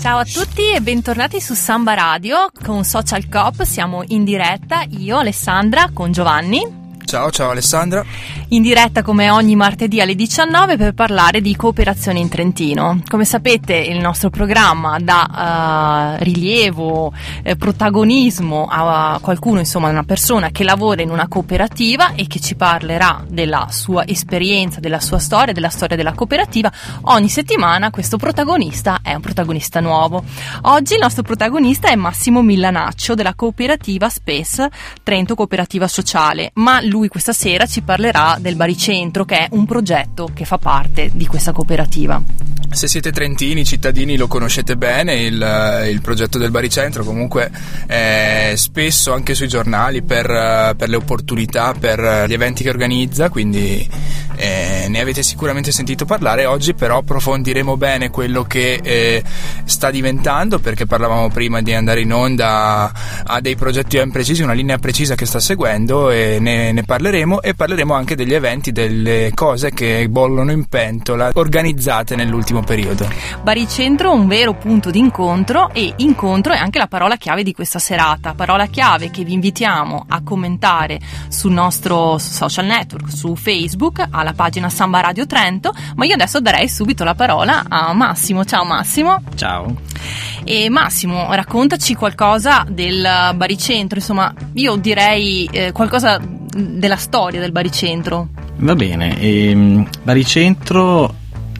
Ciao a tutti e bentornati su Samba Radio con Social Cop. Siamo in diretta, io, Alessandra, con Giovanni. Ciao, ciao Alessandra. In diretta come ogni martedì alle 19 per parlare di cooperazione in Trentino. Come sapete il nostro programma dà eh, rilievo, eh, protagonismo a qualcuno, insomma una persona che lavora in una cooperativa e che ci parlerà della sua esperienza, della sua storia, della storia della cooperativa. Ogni settimana questo protagonista è un protagonista nuovo. Oggi il nostro protagonista è Massimo Millanaccio della cooperativa Space Trento Cooperativa Sociale, ma lui questa sera ci parlerà del Baricentro che è un progetto che fa parte di questa cooperativa. Se siete trentini, cittadini, lo conoscete bene, il, il progetto del Baricentro comunque è spesso anche sui giornali per, per le opportunità, per gli eventi che organizza, quindi eh, ne avete sicuramente sentito parlare. Oggi però approfondiremo bene quello che eh, sta diventando, perché parlavamo prima di andare in onda a dei progetti ben precisi, una linea precisa che sta seguendo e ne, ne parleremo e parleremo anche degli eventi, delle cose che bollono in pentola organizzate nell'ultimo periodo. Baricentro un vero punto di incontro e incontro è anche la parola chiave di questa serata, parola chiave che vi invitiamo a commentare sul nostro social network, su Facebook, alla pagina Samba Radio Trento, ma io adesso darei subito la parola a Massimo. Ciao Massimo. Ciao. E Massimo, raccontaci qualcosa del baricentro, insomma, io direi eh, qualcosa della storia del baricentro. Va bene, ehm, Baricentro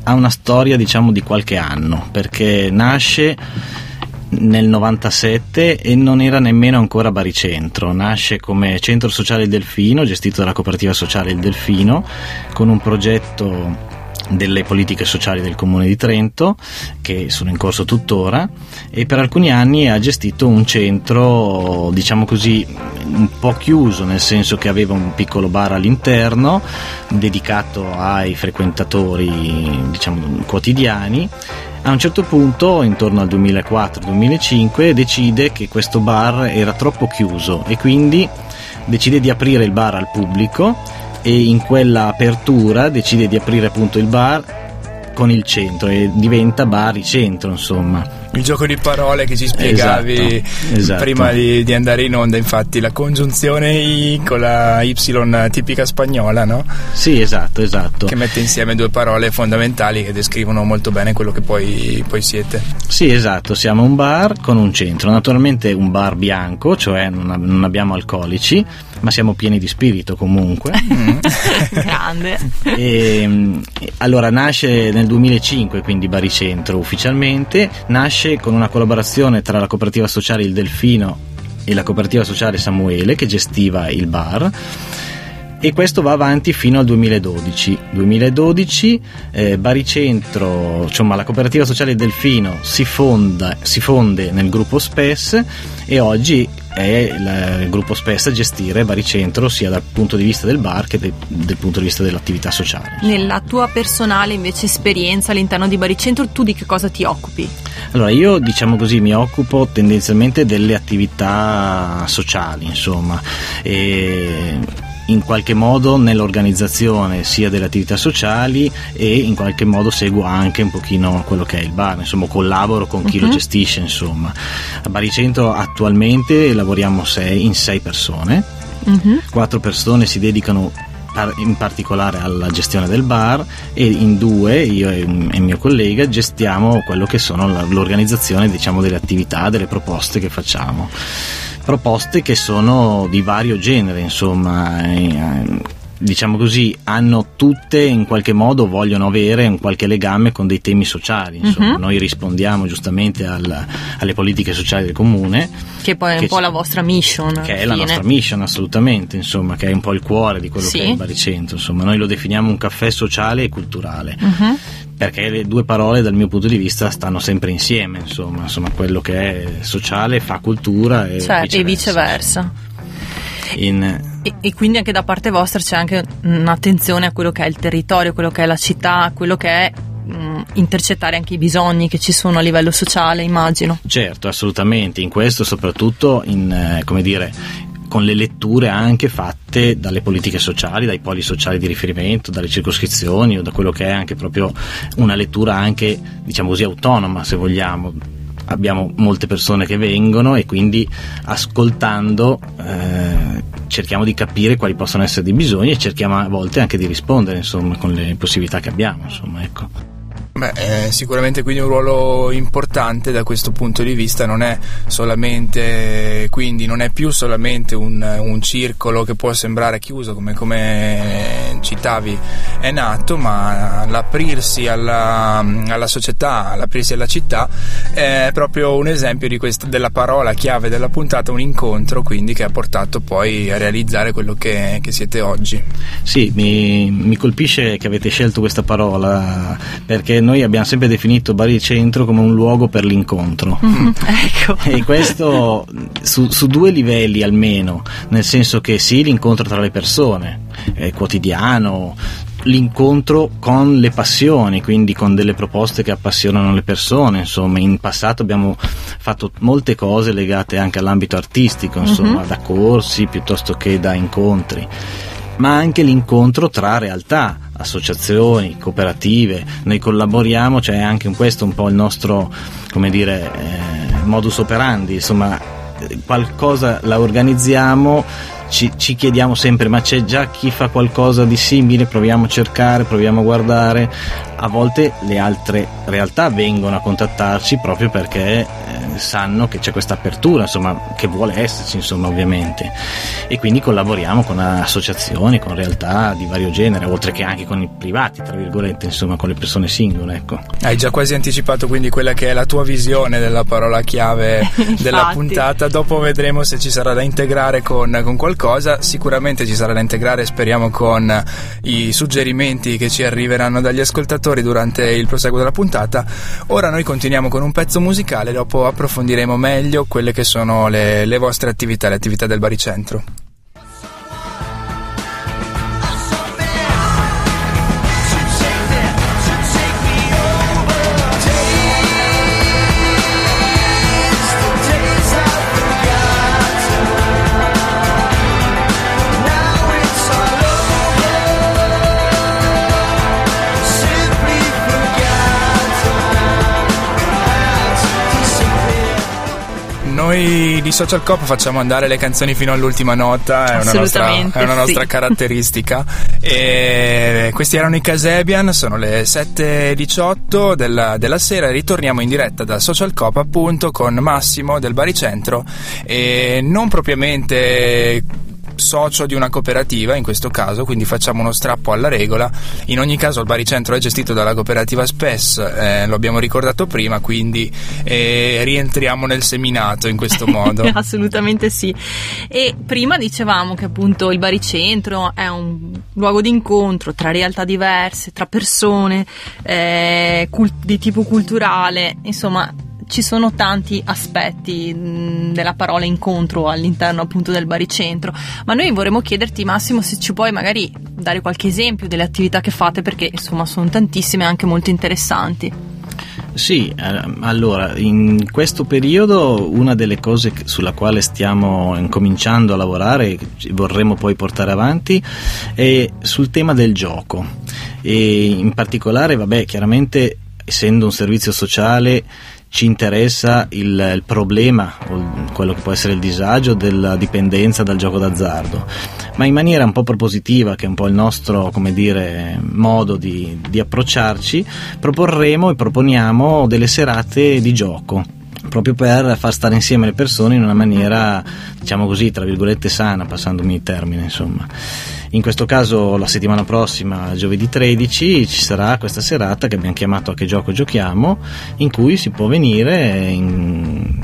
ha una storia diciamo di qualche anno perché nasce nel 97 e non era nemmeno ancora baricentro, nasce come centro sociale Il Delfino, gestito dalla cooperativa sociale Il Delfino, con un progetto delle politiche sociali del comune di Trento che sono in corso tuttora e per alcuni anni ha gestito un centro diciamo così un po' chiuso nel senso che aveva un piccolo bar all'interno dedicato ai frequentatori diciamo quotidiani. A un certo punto, intorno al 2004-2005, decide che questo bar era troppo chiuso e quindi decide di aprire il bar al pubblico e in quella apertura decide di aprire appunto il bar con il centro e diventa baricentro insomma Il gioco di parole che ci spiegavi Esatto, esatto. prima di, di andare in onda, infatti, la congiunzione I con la Y tipica spagnola, no? sì esatto esatto Che mette insieme due parole fondamentali che descrivono molto bene quello che poi, poi siete. Sì, esatto, siamo un bar con un centro, naturalmente un bar bianco, cioè non, ab- non abbiamo alcolici, ma siamo pieni di spirito comunque. Grande. E, mm, allora nasce nel 2005, quindi Baricentro ufficialmente, nasce con una collaborazione tra la cooperativa sociale Il Delfino e la cooperativa sociale Samuele che gestiva il bar. E questo va avanti fino al 2012. 2012 eh, Baricentro, insomma la cooperativa sociale Delfino si, fonda, si fonde nel gruppo SPES e oggi è il, il gruppo SPES a gestire Baricentro sia dal punto di vista del bar che de- del punto di vista dell'attività sociale. Nella tua personale invece esperienza all'interno di Baricentro, tu di che cosa ti occupi? Allora, io diciamo così mi occupo tendenzialmente delle attività sociali, insomma, e in qualche modo nell'organizzazione sia delle attività sociali e in qualche modo seguo anche un pochino quello che è il bar, insomma collaboro con chi lo Mhm. gestisce, insomma. A Baricentro attualmente lavoriamo sei- in sei persone, Mhm. quattro persone si dedicano in particolare alla gestione del bar e in due, io e il mio collega, gestiamo quello che sono l'organizzazione diciamo, delle attività, delle proposte che facciamo. Proposte che sono di vario genere, insomma, e, eh, diciamo così, hanno tutte in qualche modo vogliono avere un qualche legame con dei temi sociali. Insomma, Mhm. noi rispondiamo giustamente al- alle politiche sociali del comune Che poi è un po' la vostra mission. che è la nostra mission assolutamente, insomma, che è un po' il cuore di quello Sì. che è il baricentro, insomma, noi lo definiamo un caffè sociale e culturale, Mhm. Perché le due parole dal mio punto di vista stanno sempre insieme, insomma, insomma quello che è sociale fa cultura e Certo, e viceversa. In- E, e quindi anche da parte vostra c'è anche un'attenzione a quello che è il territorio, quello che è la città, quello che è mh, intercettare anche i bisogni che ci sono a livello sociale, immagino. Certo, assolutamente, in questo soprattutto in, eh, come dire, con le letture anche fatte dalle politiche sociali, dai poli sociali di riferimento, dalle circoscrizioni o da quello che è anche proprio una lettura anche, diciamo così, autonoma, se vogliamo. Abbiamo molte persone che vengono e quindi ascoltando eh, cerchiamo di capire quali possono essere i bisogni e cerchiamo a volte anche di rispondere insomma, con le possibilità che abbiamo. Insomma, ecco. Beh, sicuramente quindi un ruolo importante da questo punto di vista. Non è solamente quindi non è più solamente un, un circolo che può sembrare chiuso come, come citavi è nato ma l'aprirsi alla, alla, società l'aprirsi alla città è proprio un esempio di questo, della parola chiave della puntata un incontro quindi che ha portato poi a realizzare quello che, che siete oggi. Sì mi, mi colpisce che avete scelto questa parola perché noi abbiamo sempre definito Bari Centro come un luogo per l'incontro. Mm, ecco. E questo su, su, due livelli almeno, nel senso che sì, l'incontro tra le persone, è quotidiano, l'incontro con le passioni, quindi con delle proposte che appassionano le persone. Insomma, in passato abbiamo fatto molte cose legate anche all'ambito artistico, insomma, uh-huh. da corsi piuttosto che da incontri ma anche l'incontro tra realtà, associazioni, cooperative. Noi collaboriamo, cioè anche in questo un po' il nostro, dire, eh, modus operandi, insomma, qualcosa la organizziamo ci, ci, chiediamo sempre ma c'è già chi fa qualcosa di simile, proviamo a cercare, proviamo a guardare. A volte le altre realtà vengono a contattarci proprio perché eh, sanno che c'è questa apertura, insomma, che vuole esserci, insomma, ovviamente. E quindi collaboriamo con associazioni, con realtà di vario genere, oltre che anche con i privati, tra virgolette, insomma, con le persone singole, ecco. Hai già quasi anticipato quindi quella che è la tua visione della parola chiave della puntata, dopo vedremo se ci sarà da integrare con, con qualcosa sicuramente ci sarà da integrare, speriamo, con i suggerimenti che ci arriveranno dagli ascoltatori durante il proseguo della puntata. Ora noi continuiamo con un pezzo musicale, dopo approfondiremo meglio quelle che sono le, le vostre attività, le attività del baricentro. Noi di Social Cop facciamo andare le canzoni fino all'ultima nota, è una nostra, è una nostra sì. caratteristica. E questi erano i Casebian, sono le 7.18 della, della sera e ritorniamo in diretta da Social Cop appunto con Massimo del Baricentro e non propriamente socio di una cooperativa in questo caso, quindi facciamo uno strappo alla regola. In ogni caso il baricentro è gestito dalla cooperativa SPES, eh, lo abbiamo ricordato prima, quindi eh, rientriamo nel seminato in questo modo. Assolutamente sì. E prima dicevamo che appunto il baricentro è un luogo di incontro tra realtà diverse, tra persone eh, cult- di tipo culturale, insomma ci sono tanti aspetti mh, della parola incontro all'interno appunto del baricentro, ma noi vorremmo chiederti Massimo se ci puoi magari dare qualche esempio delle attività che fate perché insomma sono tantissime e anche molto interessanti. Sì, eh, allora in questo periodo una delle cose sulla quale stiamo incominciando a lavorare e vorremmo poi portare avanti è sul tema del gioco e in particolare, vabbè, chiaramente essendo un servizio sociale ci interessa il, il, problema, quello che può essere il disagio della dipendenza dal gioco d'azzardo, ma in maniera un po' propositiva, che è un po' il nostro dire, modo di, di approcciarci, proporremo e proponiamo delle serate di gioco proprio per far stare insieme le persone in una maniera, diciamo così, tra virgolette sana, passandomi il termine, insomma. In questo caso la settimana prossima, giovedì 13, ci sarà questa serata che abbiamo chiamato A che gioco giochiamo, in cui si può venire in,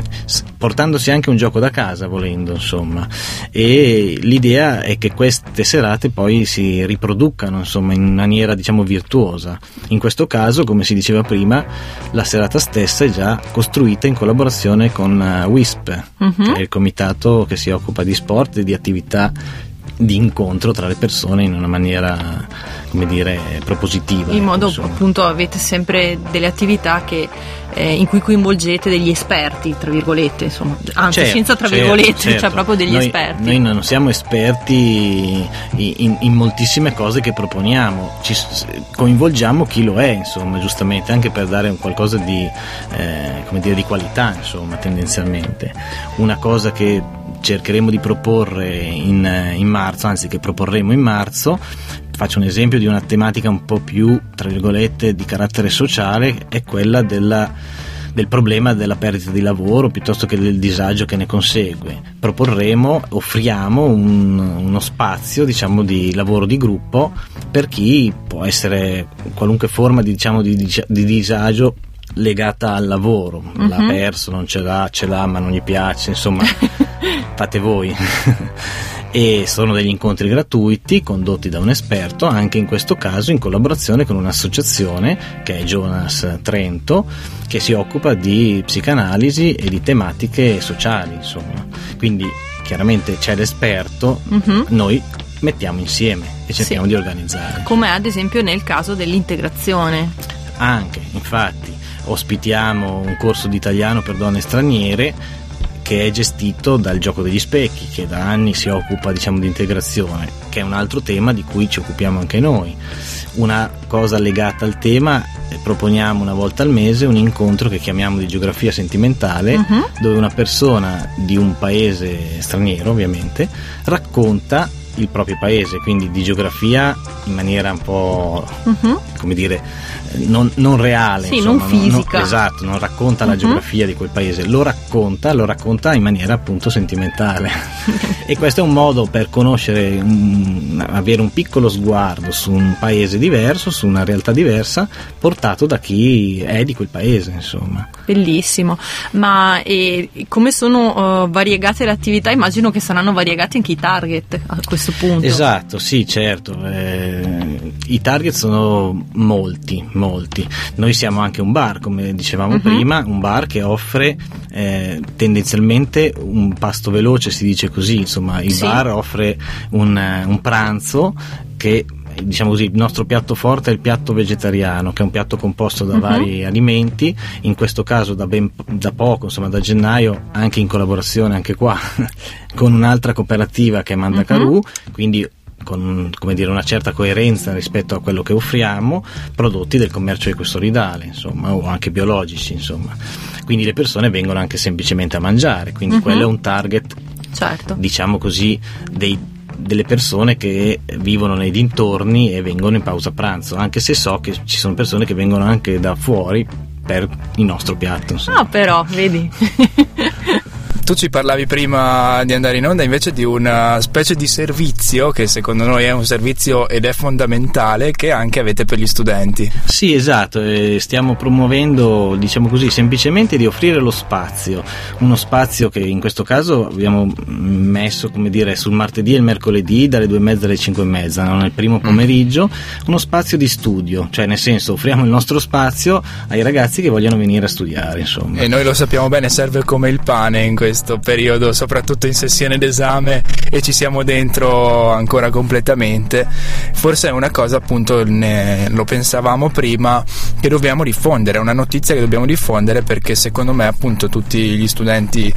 portandosi anche un gioco da casa volendo, insomma. E l'idea è che queste serate poi si riproducano, insomma, in maniera diciamo virtuosa. In questo caso, come si diceva prima, la serata stessa è già costruita in collaborazione con eh, WISP, uh-huh. che è il comitato che si occupa di sport e di attività di incontro tra le persone in una maniera come dire, propositiva. In modo insomma. appunto avete sempre delle attività che, eh, in cui coinvolgete degli esperti, tra virgolette, insomma, anzi Certo, senza tra certo, virgolette, certo. cioè proprio degli Noi- esperti. Noi non siamo esperti in, in moltissime cose che proponiamo, ci coinvolgiamo chi lo è, insomma, giustamente, anche per dare un qualcosa di, eh, come dire, di qualità, insomma, tendenzialmente. Una cosa che cercheremo di proporre in, in marzo, anzi che proporremo in marzo, faccio un esempio di una tematica un po' più, tra virgolette, di carattere sociale, è quella della del problema della perdita di lavoro piuttosto che del disagio che ne consegue. Proporremo, offriamo un- uno spazio diciamo, di lavoro di gruppo per chi può essere qualunque forma di, diciamo, di, di- di disagio legata al lavoro. L'ha Mhm. perso, non ce l'ha, ce l'ha ma non gli piace, insomma fate voi. e sono degli incontri gratuiti condotti da un esperto, anche in questo caso in collaborazione con un'associazione che è Jonas Trento, che si occupa di psicanalisi e di tematiche sociali, insomma. Quindi chiaramente c'è l'esperto, Mhm. noi mettiamo insieme e cerchiamo Sì. di organizzare. Come ad esempio nel caso dell'integrazione. Anche, infatti, ospitiamo un corso di italiano per donne straniere che è gestito dal Gioco degli Specchi, che da anni si occupa diciamo, di integrazione, che è un altro tema di cui ci occupiamo anche noi. Una cosa legata al tema, eh, proponiamo una volta al mese un incontro che chiamiamo di geografia sentimentale, Mhm. dove una persona di un paese straniero, ovviamente, racconta il proprio paese, quindi di geografia in maniera un po' Mhm. Come dire, non, non reale, Sì, insomma, non fisica. esatto, non racconta la Mhm. geografia di quel paese, lo racconta, lo racconta in maniera appunto sentimentale. e questo è un modo per conoscere, un- avere un piccolo sguardo su un paese diverso, su una realtà diversa, portato da chi è di quel paese, insomma. Bellissimo, ma e come sono eh, variegate le attività? Immagino che saranno variegati anche i target a questo punto. Esatto, sì, certo. eh, I target sono molti, molti. Noi siamo anche un bar, come dicevamo Mhm. prima, un bar che offre eh, tendenzialmente un pasto veloce, si dice così. Insomma, il Sì. bar offre un, eh, un pranzo che diciamo così, il nostro piatto forte è il piatto vegetariano, che è un piatto composto da Mhm. vari alimenti, in questo caso da, ben, da poco, insomma da gennaio, anche in collaborazione anche qua con un'altra cooperativa che è Mandacaru, quindi con come dire, una certa coerenza rispetto a quello che offriamo, prodotti del commercio ecosolidale, insomma, o anche biologici, insomma. Quindi le persone vengono anche semplicemente a mangiare, quindi Mhm. quello è un target Certo. diciamo così, dei- delle persone che vivono nei dintorni e vengono in pausa pranzo, anche se so che ci sono persone che vengono anche da fuori per il nostro piatto. insomma. Ah, però, vedi. Tu ci parlavi prima di andare in onda invece di una specie di servizio che secondo noi è un servizio ed è fondamentale che anche avete per gli studenti. Sì, esatto, stiamo promuovendo, diciamo così, semplicemente di offrire lo spazio, uno spazio che in questo caso abbiamo messo, come dire, sul martedì e il mercoledì dalle due e mezza alle cinque e mezza, no? nel primo pomeriggio, uno spazio di studio, cioè nel senso offriamo il nostro spazio ai ragazzi che vogliono venire a studiare, insomma. E noi lo sappiamo bene, serve come il pane in questo periodo, soprattutto in sessione d'esame e ci siamo dentro ancora completamente. Forse è una cosa, appunto, ne- lo pensavamo prima, che dobbiamo diffondere, è una notizia che dobbiamo diffondere perché secondo me, appunto, tutti gli studenti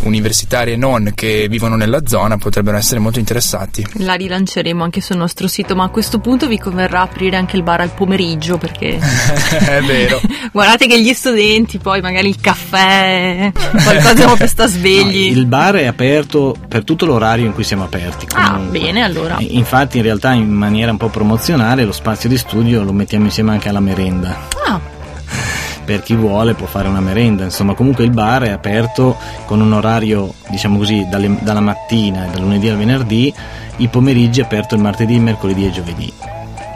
universitari e non che vivono nella zona potrebbero essere molto interessati. La rilanceremo anche sul nostro sito, ma a questo punto vi converrà aprire anche il bar al pomeriggio perché è vero. guardate che gli studenti poi magari il caffè, qualcosa per sta No, svegli. il bar è aperto per tutto l'orario in cui siamo aperti. Ah, comunque. bene, allora. Infatti, in realtà, in maniera un po' promozionale, lo spazio di studio lo mettiamo insieme anche alla merenda. Ah, Per chi vuole può fare una merenda, insomma, comunque il bar è aperto con un orario, diciamo così, dalle- dalla mattina, dal lunedì al venerdì, il pomeriggio è aperto il martedì, mercoledì e giovedì.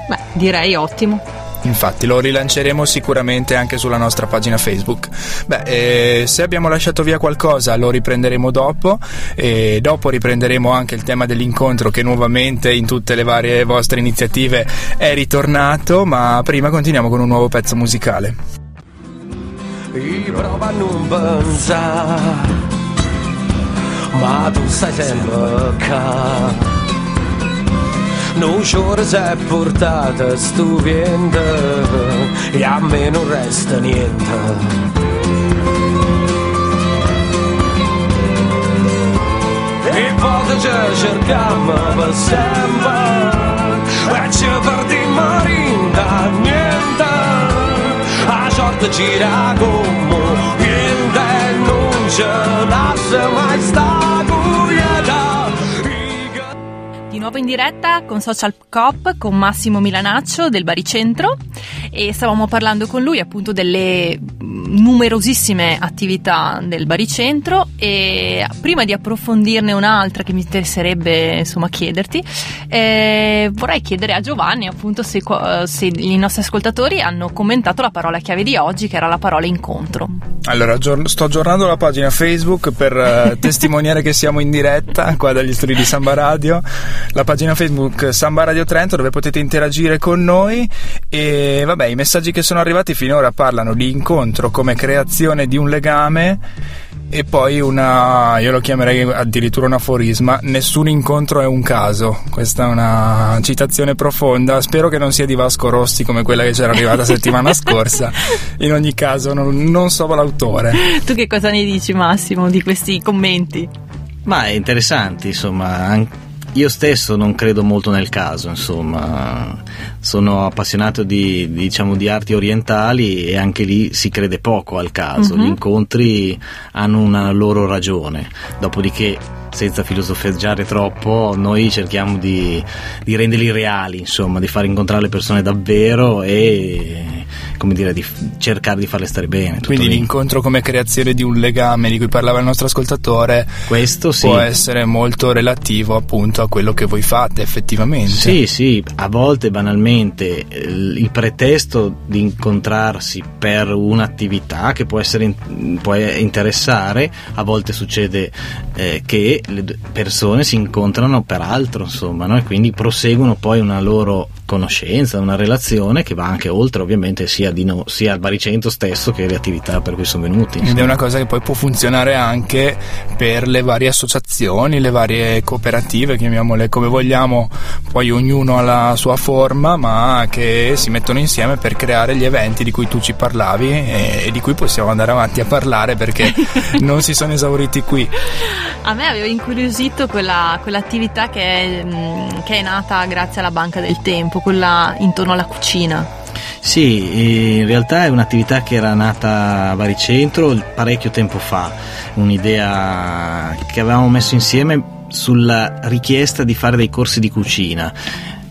beh, direi ottimo. Infatti lo rilanceremo sicuramente anche sulla nostra pagina Facebook. Beh, eh, se abbiamo lasciato via qualcosa lo riprenderemo dopo e dopo riprenderemo anche il tema dell'incontro che nuovamente in tutte le varie vostre iniziative è ritornato, ma prima continuiamo con un nuovo pezzo musicale. Prova ma tu sai sempre che non c'ora si è portata sto vento e a me non resta niente. E poi ci cerchiamo per sempre e ci perdiamo rinda niente. A sorte gira come niente, non ci lascia mai nuovo in diretta con Social Cop con Massimo Milanaccio del Baricentro. E stavamo parlando con lui appunto delle numerosissime attività del Baricentro e prima di approfondirne un'altra che mi interesserebbe insomma chiederti eh, vorrei chiedere a Giovanni appunto se, se i nostri ascoltatori hanno commentato la parola chiave di oggi che era la parola incontro Allora, sto aggiornando la pagina Facebook per eh, testimoniare che siamo in diretta qua dagli studi di Samba Radio. La pagina Facebook Samba Radio Trento dove potete interagire con noi e vabbè, i messaggi che sono arrivati finora parlano di incontro come creazione di un legame e poi una, io lo chiamerei addirittura un aforisma, nessun incontro è un caso. Questa è una citazione profonda, spero che non sia di Vasco Rossi come quella che c'era arrivata settimana scorsa. In ogni caso non, non so l'autore. tu che cosa ne dici Massimo di questi commenti? Ma è interessante, insomma, an- io stesso non credo molto nel caso, insomma, sono appassionato di, diciamo, di arti orientali e anche lì si crede poco al caso, Mhm. gli incontri hanno una loro ragione, dopodiché senza filosofeggiare troppo noi cerchiamo di, di renderli reali, insomma, di far incontrare le persone davvero e come dire, di cercare di farle stare bene. Quindi lì. l'incontro come creazione di un legame di cui parlava il nostro ascoltatore Questo sì. può essere molto relativo appunto a quello che voi fate effettivamente. Sì, sì, a volte banalmente il pretesto di incontrarsi per un'attività che può, essere può interessare, a volte succede eh, che le persone si incontrano per altro, insomma, no? e quindi proseguono poi una loro conoscenza, una relazione che va anche oltre ovviamente sia, di no- sia al baricentro stesso che le attività per cui sono venuti. Ed è insomma. una cosa che poi può funzionare anche per le varie associazioni, le varie cooperative, chiamiamole come vogliamo, poi ognuno ha la sua forma, ma che si mettono insieme per creare gli eventi di cui tu ci parlavi e, e di cui possiamo andare avanti a parlare perché non si sono esauriti qui. A me aveva incuriosito quella, quell'attività che è, mm, che è nata grazie alla Banca del Tempo, quella intorno alla cucina. Sì, in realtà è un'attività che era nata a Baricentro parecchio tempo fa, un'idea che avevamo messo insieme sulla richiesta di fare dei corsi di cucina.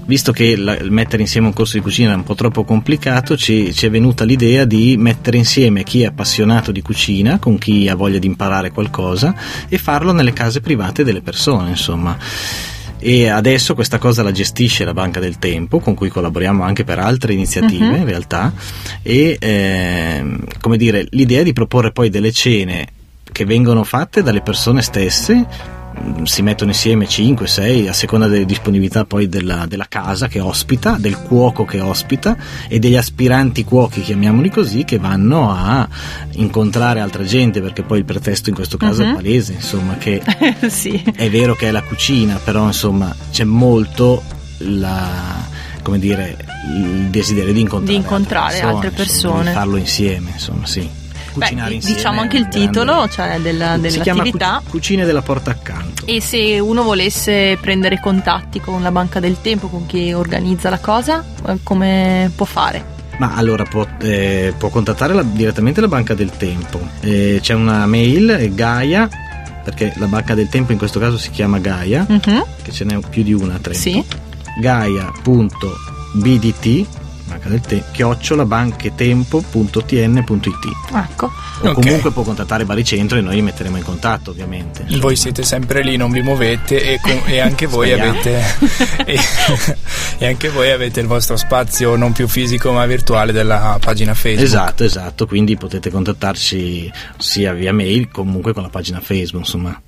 Visto che mettere insieme un corso di cucina è un po' troppo complicato, ci, ci è venuta l'idea di mettere insieme chi è appassionato di cucina con chi ha voglia di imparare qualcosa e farlo nelle case private delle persone, insomma e adesso questa cosa la gestisce la Banca del Tempo con cui collaboriamo anche per altre iniziative Mhm. in realtà e ehm, come dire l'idea è di proporre poi delle cene che vengono fatte dalle persone stesse si mettono insieme 5, 6 a seconda delle disponibilità poi della, della casa che ospita, del cuoco che ospita e degli aspiranti cuochi, chiamiamoli così, che vanno a incontrare altra gente perché poi il pretesto in questo caso Mhm. è palese, insomma, che sì. è vero che è la cucina, però insomma c'è molto la, come dire, il desiderio di incontrare, Di incontrare altre insomma, persone. di farlo insieme, insomma, sì. Cucinare Beh, insieme diciamo anche il grande- titolo cioè, della, dell'attività. Cu- Cucine della porta accanto. E se uno volesse prendere contatti con la Banca del Tempo, con chi organizza la cosa, eh, come può fare? Ma allora può, eh, può contattare la- direttamente la Banca del Tempo. Eh, c'è una mail, è Gaia, perché la Banca del Tempo in questo caso si chiama Gaia, Mhm, che ce n'è più di una a Trento. Sì. gaia.bdt banca del te- chiocciolabanchetempo.tn.it Ecco. o Ok. comunque può contattare Baricentro e noi li metteremo in contatto ovviamente Voi siete sempre lì, non vi muovete e, e anche avete e, e anche voi avete il vostro spazio non più fisico ma virtuale della pagina Facebook. esatto esatto quindi potete contattarci sia via mail comunque con la pagina Facebook insomma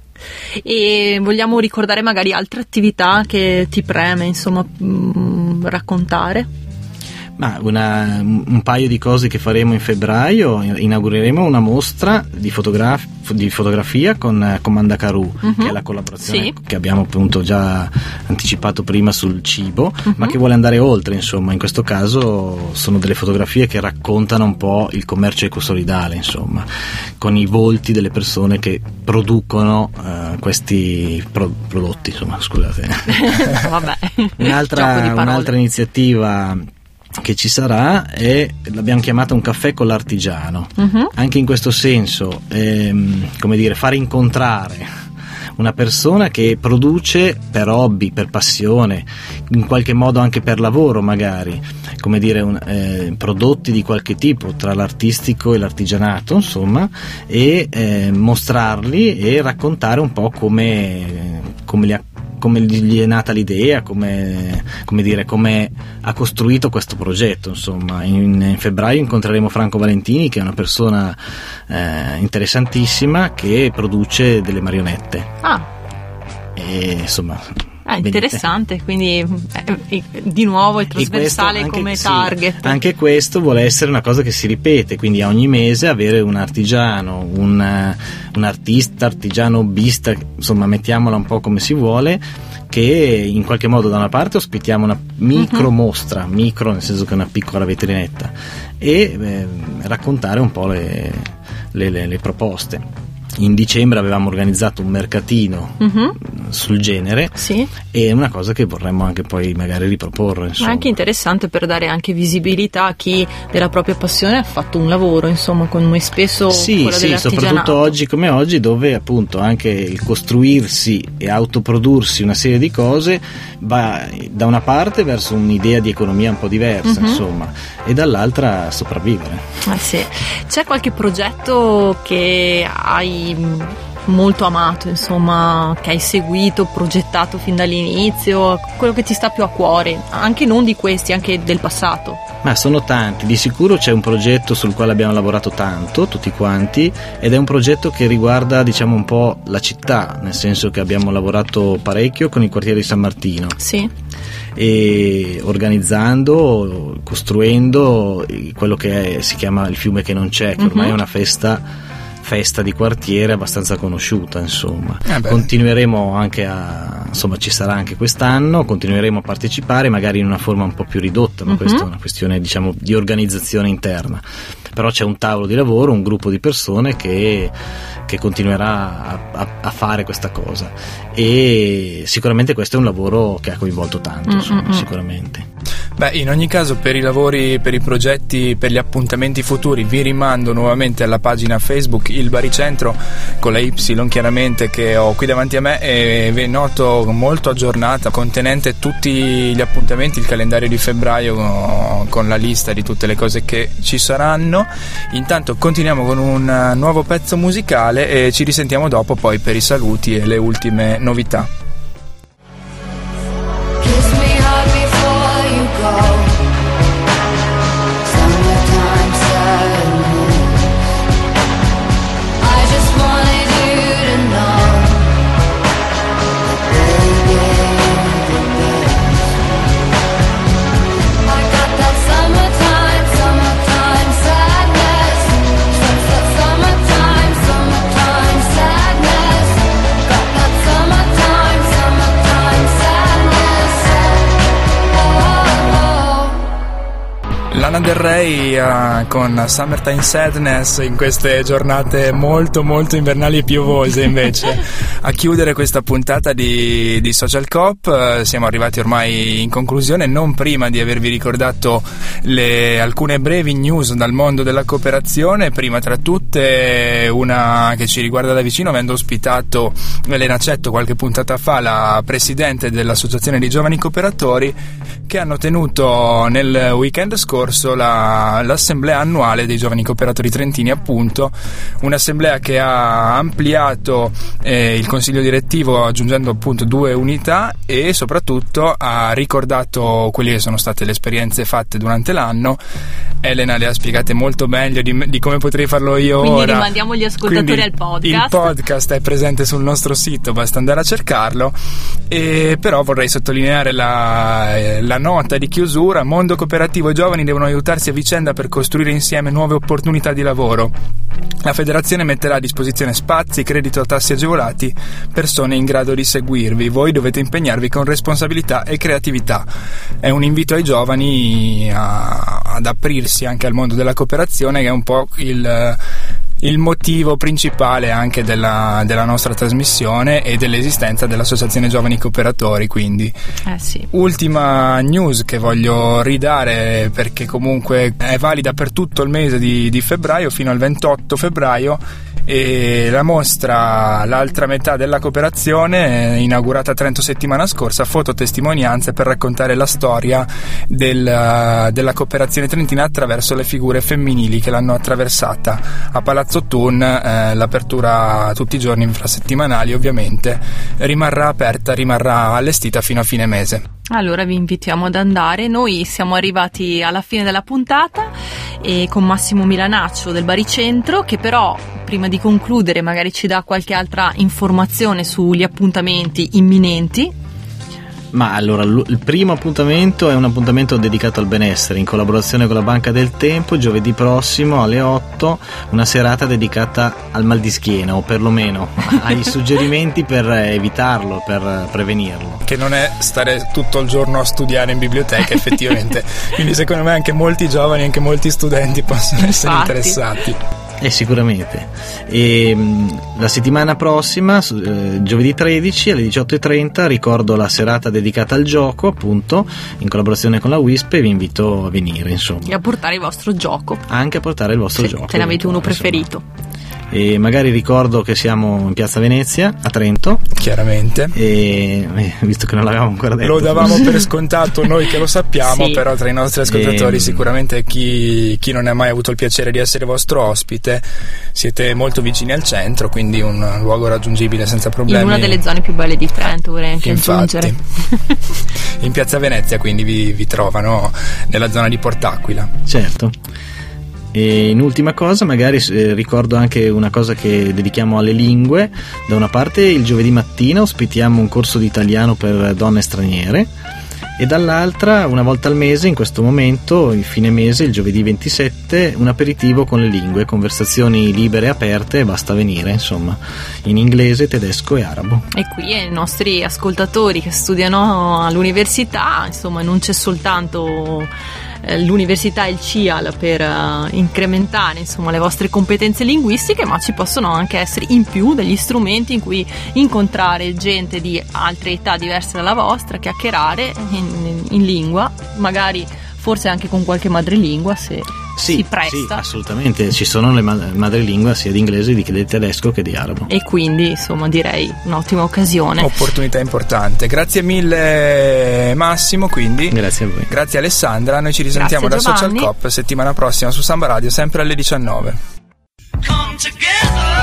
E vogliamo ricordare magari altre attività che ti preme, insomma, mm, raccontare? Ma una, un paio di cose che faremo in febbraio, inaugureremo una mostra di, fotograf- di fotografia con Comanda Caru, uh-huh. che è la collaborazione sì. che abbiamo appunto già anticipato prima sul cibo, uh-huh. ma che vuole andare oltre, insomma, in questo caso sono delle fotografie che raccontano un po' il commercio ecosolidale, insomma, con i volti delle persone che producono uh, questi pro- prodotti, insomma, scusate. Un'altra, un'altra iniziativa che ci sarà è l'abbiamo chiamata un caffè con l'artigiano. Uh-huh. Anche in questo senso, ehm, come dire, far incontrare una persona che produce per hobby, per passione, in qualche modo anche per lavoro magari, come dire, un, eh, prodotti di qualche tipo tra l'artistico e l'artigianato, insomma, e eh, mostrarli e raccontare un po' come, come li ha come gli è nata l'idea, come, come, dire, come ha costruito questo progetto. Insomma, in, in, febbraio incontreremo Franco Valentini, che è una persona eh, interessantissima che produce delle marionette. Ah. E, insomma, Ah, interessante, quindi eh, di nuovo il trasversale anche, come target. Sì, anche questo vuole essere una cosa che si ripete, quindi ogni mese avere un artigiano, un, un artista, artigiano, hobbista, insomma mettiamola un po' come si vuole, che in qualche modo da una parte ospitiamo una micro uh-huh. mostra, micro nel senso che è una piccola vetrinetta, e eh, raccontare un po' le, le, le, le proposte in dicembre avevamo organizzato un mercatino uh-huh. sul genere sì. e è una cosa che vorremmo anche poi magari riproporre. Insomma. Ma anche interessante per dare anche visibilità a chi della propria passione ha fatto un lavoro, insomma, come spesso Sì, sì, soprattutto oggi come oggi dove appunto anche il costruirsi e autoprodursi una serie di cose va da una parte verso un'idea di economia un po' diversa, uh-huh. insomma, e dall'altra sopravvivere. Ah, sì. C'è qualche progetto che hai molto amato, insomma, che hai seguito, progettato fin dall'inizio, quello che ti sta più a cuore, anche non di questi, anche del passato? Ma sono tanti, di sicuro c'è un progetto sul quale abbiamo lavorato tanto, tutti quanti, ed è un progetto che riguarda, diciamo, un po' la città, nel senso che abbiamo lavorato parecchio con il quartiere di San Martino. Sì. E organizzando, costruendo quello che è, si chiama il fiume che non c'è, che ormai uh-huh. è una festa festa di quartiere abbastanza conosciuta, insomma. Eh continueremo anche a, insomma, ci sarà anche quest'anno, continueremo a partecipare, magari in una forma un po' più ridotta, ma uh-huh. questa è una questione, diciamo, di organizzazione interna. Però c'è un tavolo di lavoro, un gruppo di persone che, che continuerà a, a, a, fare questa cosa e sicuramente questo è un lavoro che ha coinvolto tanto, insomma, sicuramente. Beh, in ogni caso per i lavori, per i progetti, per gli appuntamenti futuri vi rimando nuovamente alla pagina Facebook Il Baricentro con la Y chiaramente che ho qui davanti a me e vi noto molto aggiornata, contenente tutti gli appuntamenti, il calendario di febbraio con la lista di tutte le cose che ci saranno. Intanto continuiamo con un nuovo pezzo musicale e ci risentiamo dopo poi per i saluti e le ultime novità. Con Summertime Sadness in queste giornate molto molto invernali e piovose invece. A chiudere questa puntata di, di Social Cop uh, siamo arrivati ormai in conclusione non prima di avervi ricordato le, alcune brevi news dal mondo della cooperazione prima tra tutte una che ci riguarda da vicino avendo ospitato Elena Cetto qualche puntata fa la presidente dell'associazione dei giovani cooperatori che hanno tenuto nel weekend scorso corso la, l'assemblea annuale dei giovani cooperatori trentini, appunto, un'assemblea che ha ampliato eh, il consiglio direttivo aggiungendo appunto due unità e soprattutto ha ricordato quelle che sono state le esperienze fatte durante l'anno. Elena le ha spiegate molto meglio di, di come potrei farlo io Quindi ora. Rimandiamo gli ascoltatori Quindi al podcast. Il podcast è presente sul nostro sito, basta andare a cercarlo. E però vorrei sottolineare la, eh, la nota di chiusura: mondo cooperativo e giovani devono aiutarsi a vicenda per costruire insieme nuove opportunità di lavoro. La federazione metterà a disposizione spazi, credito a tassi agevolati, persone in grado di seguirvi. Voi dovete impegnarvi con responsabilità e creatività. È un invito ai giovani a, ad aprirsi anche al mondo della cooperazione, che è un po' il il motivo principale anche della, della, nostra trasmissione e dell'esistenza dell'Associazione Giovani Cooperatori. Quindi, eh sì. ultima news che voglio ridare perché comunque è valida per tutto il mese di, di febbraio fino al 28 febbraio e la mostra L'altra metà della cooperazione, inaugurata a Trento settimana scorsa, fototestimonianze per raccontare la storia del, della cooperazione trentina attraverso le figure femminili che l'hanno attraversata. A Palazzo Thun eh, l'apertura tutti i giorni infrasettimanali ovviamente rimarrà aperta, rimarrà allestita fino a fine mese. Allora vi invitiamo ad andare. Noi siamo arrivati alla fine della puntata e con Massimo Milanaccio del Baricentro che però prima di concludere magari ci dà qualche altra informazione sugli appuntamenti imminenti. Ma allora, il primo appuntamento è un appuntamento dedicato al benessere in collaborazione con la Banca del Tempo, giovedì prossimo alle 8, una serata dedicata al mal di schiena o perlomeno ai suggerimenti per evitarlo, per prevenirlo. Che non è stare tutto il giorno a studiare in biblioteca effettivamente, quindi secondo me anche molti giovani, anche molti studenti possono essere Infatti. interessati. Eh, sicuramente. E, mh, la settimana prossima, eh, giovedì 13 alle 18.30, ricordo la serata dedicata al gioco, appunto, in collaborazione con la WISP e vi invito a venire, insomma. E a portare il vostro gioco. Anche a portare il vostro Se, gioco. se ne avete uno insomma. preferito. E magari ricordo che siamo in Piazza Venezia, a Trento, Chiaramente. e eh, visto che non l'avevamo ancora detto. Lo davamo per scontato noi che lo sappiamo, Sì. però tra i nostri ascoltatori Ehm. sicuramente chi, chi non ha mai avuto il piacere di essere vostro ospite, siete molto vicini al centro, quindi un luogo raggiungibile senza problemi. In una delle zone più belle di Trento, vorrei anche Infatti. aggiungere. In Piazza Venezia quindi vi, vi trovano nella zona di Port'Aquila. Certo. E in ultima cosa, magari eh, ricordo anche una cosa che dedichiamo alle lingue. Da una parte, il giovedì mattina ospitiamo un corso di italiano per donne straniere, e dall'altra, una volta al mese, in questo momento, il fine mese, il giovedì 27, un aperitivo con le lingue, conversazioni libere e aperte, basta venire, insomma, in inglese, tedesco e arabo. E qui ai nostri ascoltatori che studiano all'università, insomma, non c'è soltanto l'università e il CIAL per eh, incrementare insomma, le vostre competenze linguistiche, ma ci possono anche essere in più degli strumenti in cui incontrare gente di altre età diverse dalla vostra, chiacchierare in, in lingua, magari forse anche con qualche madrelingua se Sì, si presta. sì, assolutamente, ci sono le ma- madrelingua sia di inglese, di, di tedesco che di arabo. e quindi insomma direi un'ottima occasione. Opportunità importante. Grazie mille Massimo, quindi. Grazie a voi. Grazie Alessandra, noi ci risentiamo da Social. Cop settimana prossima su Samba Radio, sempre alle 19. come together.